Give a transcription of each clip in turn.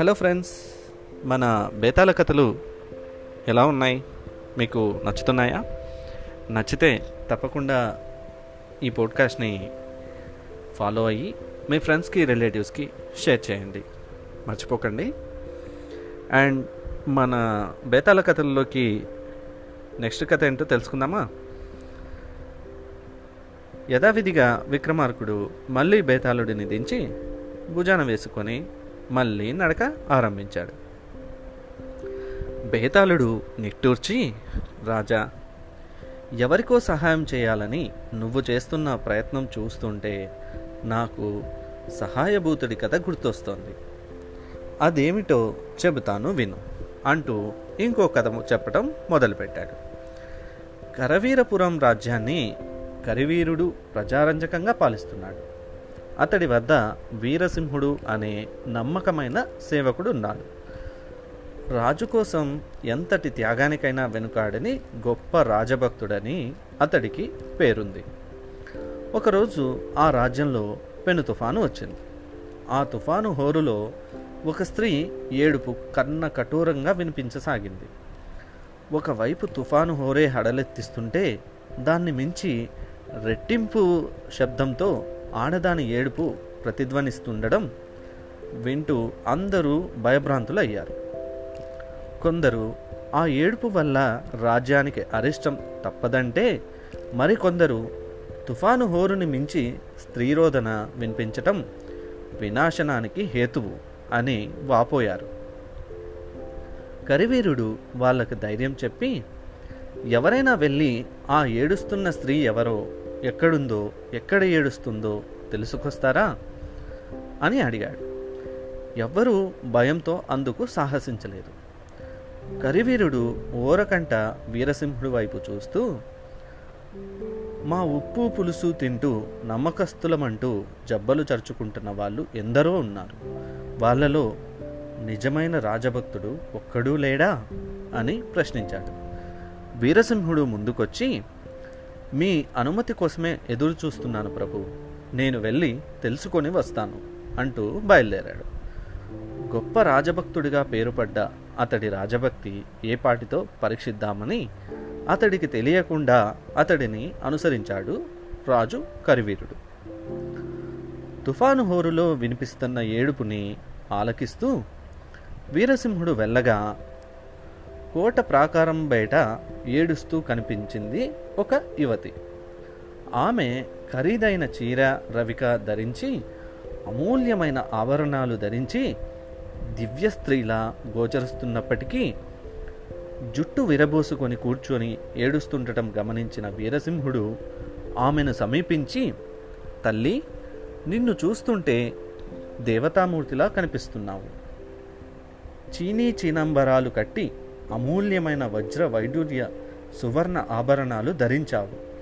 Hello friends మన బేతాల కథలు ఎలా ఉన్నాయి? మీకు నచ్చుతున్నాయా? నచ్చితే తప్పకుండా ఈ పోడ్కాస్ట్ని ఫాలో అయ్యి మీ ఫ్రెండ్స్కి రిలేటివ్స్కి షేర్ చేయండి. మర్చిపోకండి. అండ్ మన బేతాల కథల్లోకి నెక్స్ట్ కథ ఏంటో తెలుసుకుందామా? యథావిధిగా విక్రమార్కుడు మళ్ళీ బేతాళుడిని దించి భుజాన వేసుకొని మళ్ళీ నడక ఆరంభించాడు. బేతాళుడు నిట్టూర్చి రాజా ఎవరికో సహాయం చేయాలని నువ్వు చేస్తున్న ప్రయత్నం చూస్తుంటే నాకు సహాయభూతుడి కథ గుర్తొస్తోంది. అదేమిటో చెబుతాను విను అంటూ ఇంకో కథ చెప్పటం మొదలుపెట్టాడు. కరవీరపురం రాజ్యాన్ని కరివీరుడు ప్రజారంజకంగా పాలిస్తున్నాడు. అతడి వద్ద వీరసింహుడు అనే నమ్మకమైన సేవకుడు ఉన్నాడు రాజు కోసం ఎంతటి త్యాగానికైనా వెనుకాడని గొప్ప రాజభక్తుడని అతడికి పేరుంది. ఒకరోజు ఆ రాజ్యంలో పెను తుఫాను వచ్చింది. ఆ తుఫాను హోరులో ఒక స్త్రీ ఏడుపు కన్న కఠోరంగా వినిపించసాగింది. ఒకవైపు తుఫాను హోరే హడలెత్తిస్తుంటే దాన్ని మించి రెట్టింపు శబ్దంతో ఆడదాని ఏడుపు ప్రతిధ్వనిస్తుండడం వింటూ అందరూ భయభ్రాంతులయ్యారు. కొందరు ఆ ఏడుపు వల్ల రాజ్యానికి అరిష్టం తప్పదంటే మరికొందరు తుఫాను హోరుని మించి స్త్రీరోధన వినిపించటం వినాశనానికి హేతువు అని వాపోయారు. కరివీరుడు వాళ్ళకు ధైర్యం చెప్పి ఎవరైనా వెళ్ళి ఆ ఏడుస్తున్న స్త్రీ ఎవరో ఎక్కడుందో ఎక్కడ ఏడుస్తుందో తెలుసుకొస్తారా? అని అడిగాడు. ఎవ్వరూ భయంతో అందుకు సాహసించలేదు. కరివీరుడు ఓరకంట వీరసింహుడి వైపు చూస్తూ మా ఉప్పు పులుసు తింటూ నమ్మకస్తులమంటూ జబ్బలు చరుచుకుంటున్న వాళ్ళు ఎందరో ఉన్నారు. వాళ్ళలో నిజమైన రాజభక్తుడు ఒక్కడూ లేడా? అని ప్రశ్నించాడు. వీరసింహుడు ముందుకొచ్చి మీ అనుమతి కోసమే ఎదురు చూస్తున్నాను ప్రభు. నేను వెళ్ళి తెలుసుకొని వస్తాను అంటూ బయలుదేరాడు. గొప్ప రాజభక్తుడిగా పేరుపడ్డ అతడి రాజభక్తి ఏ పాటితో పరీక్షిద్దామని అతడికి తెలియకుండా అతడిని అనుసరించాడు రాజు కరివీరుడు. తుఫాను హోరులో వినిపిస్తున్న ఏడుపుని ఆలకిస్తూ వీరసింహుడు వెళ్ళగా కోట ప్రాకారం బయట ఏడుస్తూ కనిపించింది ఒక యువతి. ఆమె ఖరీదైన చీర రవిక ధరించి అమూల్యమైన ఆభరణాలు ధరించి దివ్య స్త్రీలా గోచరిస్తున్నప్పటికీ జుట్టు విరబోసుకొని కూర్చొని ఏడుస్తుండటం గమనించిన వీరసింహుడు ఆమెను సమీపించి తల్లి నిన్ను చూస్తుంటే దేవతామూర్తిలా కనిపిస్తున్నావు. చీనీ చీనంబరాలు కట్టి అమూల్యమైన వజ్ర వైడూర్య సువర్ణ ఆభరణాలు ధరించావు.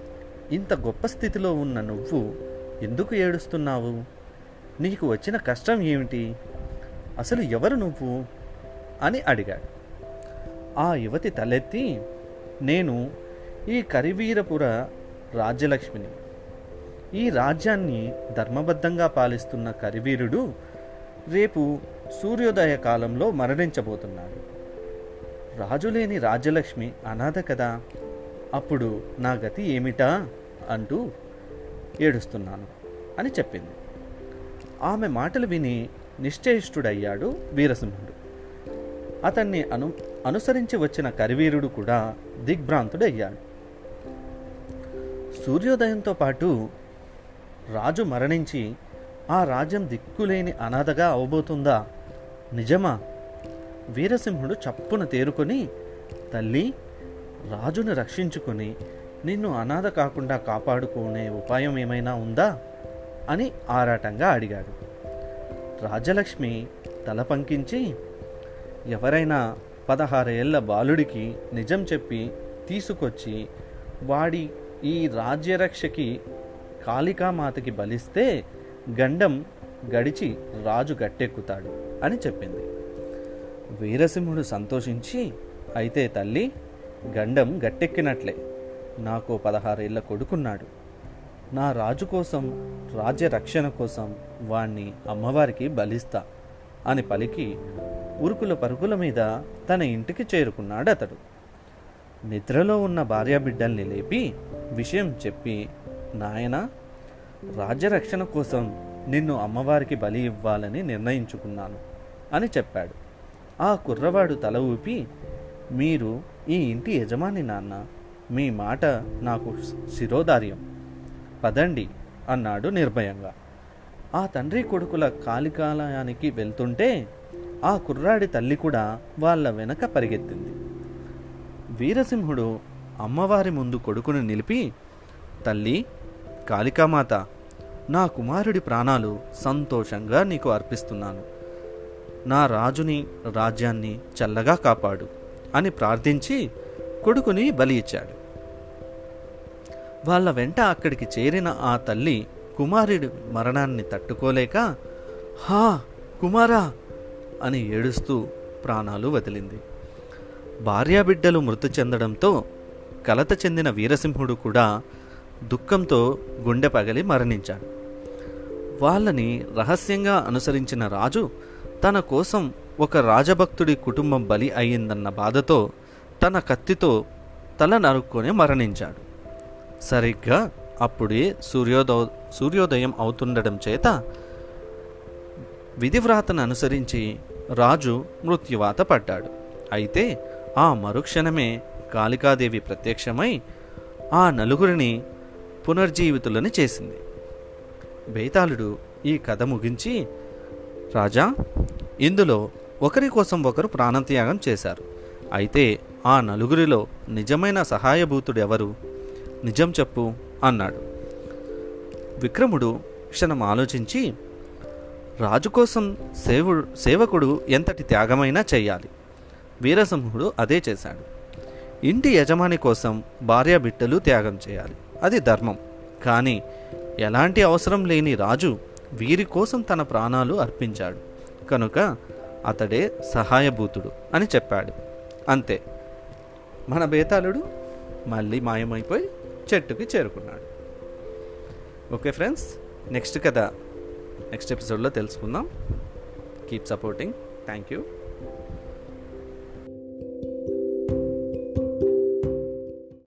ఇంత గొప్ప స్థితిలో ఉన్న నువ్వు ఎందుకు ఏడుస్తున్నావు? నీకు వచ్చిన కష్టం ఏమిటి? అసలు ఎవరు నువ్వు? అని అడిగాడు. ఆ యువతి తలెత్తి నేను ఈ కరివీరపుర రాజ్యలక్ష్మిని. ఈ రాజ్యాన్ని ధర్మబద్ధంగా పాలిస్తున్న కరివీరుడు రేపు సూర్యోదయ కాలంలో మరణించబోతున్నాడు. రాజులేని రాజ్యలక్ష్మి అనాథ కదా. అప్పుడు నా గతి ఏమిటా? అంటూ ఏడుస్తున్నాను అని చెప్పింది. ఆమె మాటలు విని నిశ్చయిష్టుడయ్యాడు వీరసింహుడు. అతన్ని అను అనుసరించి వచ్చిన కరివీరుడు కూడా దిగ్భ్రాంతుడయ్యాడు. సూర్యోదయంతో పాటు రాజు మరణించి ఆ రాజ్యం దిక్కులేని అనాథగా అవబోతుందా? నిజమా? వీరసింహుడు చప్పున తేరుకొని తల్లి రాజును రక్షించుకొని నిన్ను అనాథ కాకుండా కాపాడుకునే ఉపాయం ఏమైనా ఉందా? అని ఆరాటంగా అడిగాడు. రాజలక్ష్మి తల పంకించి ఎవరైనా పదహారేళ్ళ బాలుడికి నిజం చెప్పి తీసుకొచ్చి వాడి ఈ రాజ్యరక్షకి కాళికామాతకి బలిస్తే గండం గడిచి రాజు గట్టెక్కుతాడు అని చెప్పింది. వీరసింహుడు సంతోషించి అయితే తల్లి గండం గట్టెక్కినట్లే. నాకు పదహారేళ్ళ కొడుకున్నాడు. నా రాజు కోసం రాజ్య రక్షణ కోసం వాణ్ణి అమ్మవారికి బలిస్తా అని పలికి ఉరుకుల పరుగుల మీద తన ఇంటికి చేరుకున్నాడు అతడు. నిద్రలో ఉన్న భార్యాబిడ్డల్ని లేపి విషయం చెప్పి నాయన రాజ్యరక్షణ కోసం నిన్ను అమ్మవారికి బలి ఇవ్వాలని నిర్ణయించుకున్నాను అని చెప్పాడు. ఆ కుర్రవాడు తల ఊపి మీరు ఈ ఇంటి యజమాని నాన్న మీ మాట నాకు శిరోధార్యం. పదండి అన్నాడు నిర్భయంగా. ఆ తండ్రి కొడుకుల కాలికాలయానికి వెళ్తుంటే ఆ కుర్రాడి తల్లి కూడా వాళ్ళ వెనక పరిగెత్తింది. వీరసింహుడు అమ్మవారి ముందు కొడుకును నిలిపి తల్లి కాళికామాత నా కుమారుడి ప్రాణాలు సంతోషంగా నీకు అర్పిస్తున్నాను. నా రాజుని రాజ్యాన్ని చల్లగా కాపాడు అని ప్రార్థించి కొడుకుని బలి ఇచ్చాడు. వాళ్ళ వెంట అక్కడికి చేరిన ఆ తల్లి కుమారుడి మరణాన్ని తట్టుకోలేక హా కుమారా! అని ఏడుస్తూ ప్రాణాలు వదిలింది. భార్యాబిడ్డలు మృతి చెందడంతో కలత చెందిన వీరసింహుడు కూడా దుఃఖంతో గుండె పగలి మరణించాడు. వాళ్ళని రహస్యంగా అనుసరించిన రాజు తన కోసం ఒక రాజభక్తుడి కుటుంబం బలి అయ్యిందన్న బాధతో తన కత్తితో తల నరుక్కొని మరణించాడు. సరిగ్గా అప్పుడే సూర్యోదో సూర్యోదయం అవుతుండడం చేత విధివ్రాతను అనుసరించి రాజు మృత్యువాత పడ్డాడు. అయితే ఆ మరుక్షణమే కాళికాదేవి ప్రత్యక్షమై ఆ నలుగురిని పునర్జీవితులని చేసింది. బేతాళుడు ఈ కథ ముగించి రాజా ఇందులో ఒకరి కోసం ఒకరు ప్రాణత్యాగం చేశారు. అయితే ఆ నలుగురిలో నిజమైన సహాయభూతుడు ఎవరు నిజం చెప్పు అన్నాడు. విక్రముడు క్షణం ఆలోచించి రాజు కోసం సేవుడు సేవకుడు ఎంతటి త్యాగమైనా చేయాలి వీరసింహుడు అదే చేశాడు. ఇంటి యజమాని కోసం భార్య బిడ్డలు త్యాగం చేయాలి. అది ధర్మం. కానీ ఎలాంటి అవసరం లేని రాజు వీరి కోసం తన ప్రాణాలు అర్పించాడు. కనుక అతడే సహాయభూతుడు అని చెప్పాడు. అంతే. మన బేతాళుడు మళ్ళీ మాయమైపోయి చెట్టుకి చేరుకున్నాడు. ఓకే ఫ్రెండ్స్ నెక్స్ట్ కథ నెక్స్ట్ ఎపిసోడ్లో తెలుసుకుందాం. Keep supporting. Thank you.